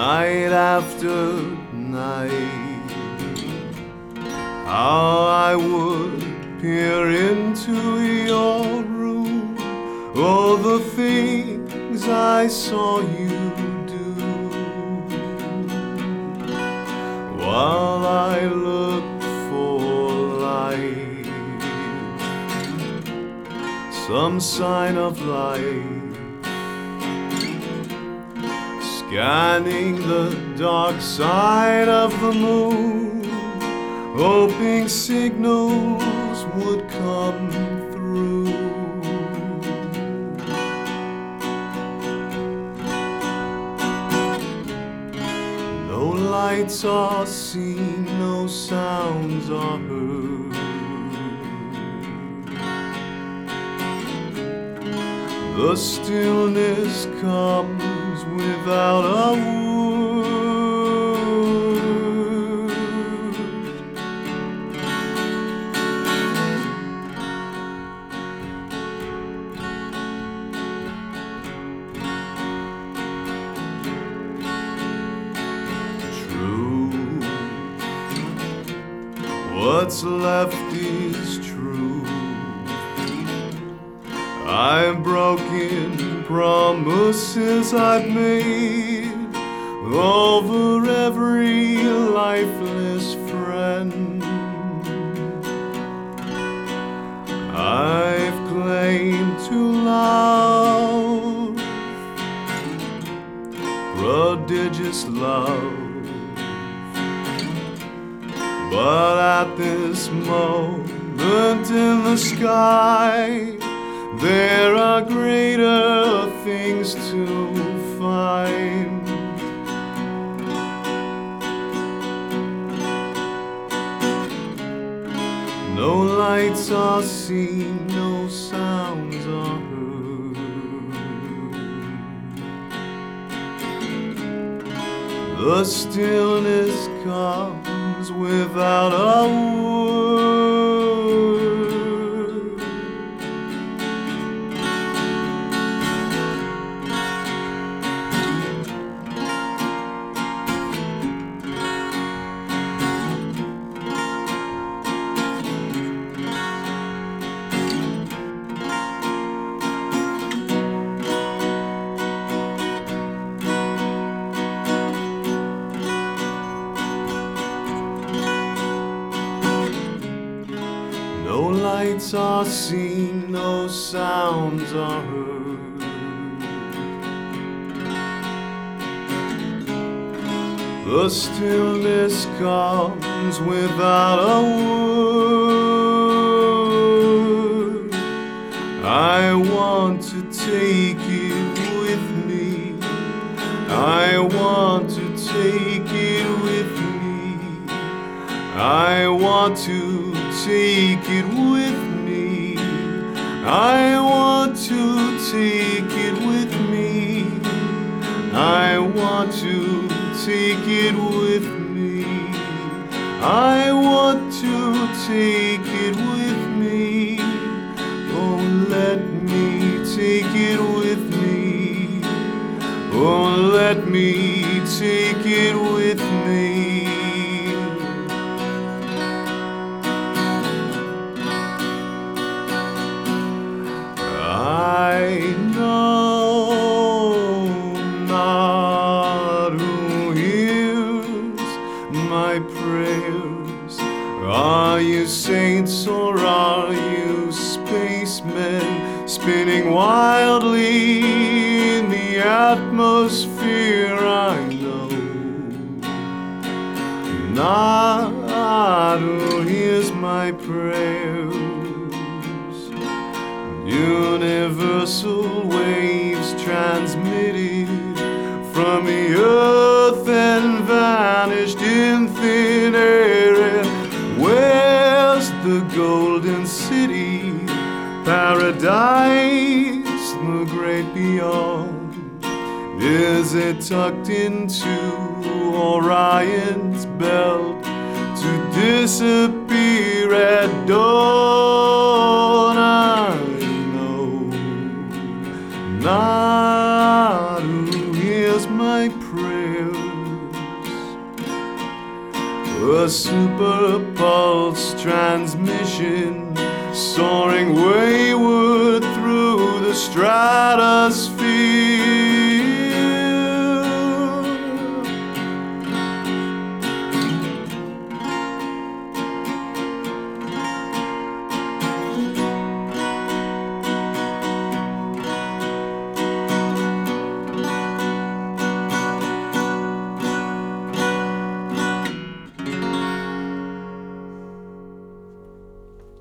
after night. How I would peer into your room, all the things I saw you do. While I looked for life, some sign of life. Scanning the dark side of the moon, hoping signals would come through. No lights are seen, no sounds are heard. The stillness comes without a word. True. What's left is I've broken promises I've made over every lifeless friend. I've claimed to love, prodigious love. But at this moment in the sky, there are greater things to find. No lights are seen, no sounds are heard. The stillness comes without a word. Lights are seen, no sounds are heard. The stillness comes without a word. I want to take it with me. I want to take it with me. I want to take it with me. I want to take it with me. I want to take it with me. I want to take it with me. Oh, let me take it with me. Oh, let me take spinning wildly in the atmosphere? I know not who hears my prayers. Universal waves transmitted from the earth and vanished in thin the great beyond? Is it tucked into Orion's belt to disappear at dawn? I know not who hears my prayers. A super pulse transmission soaring wayward through the stratosphere.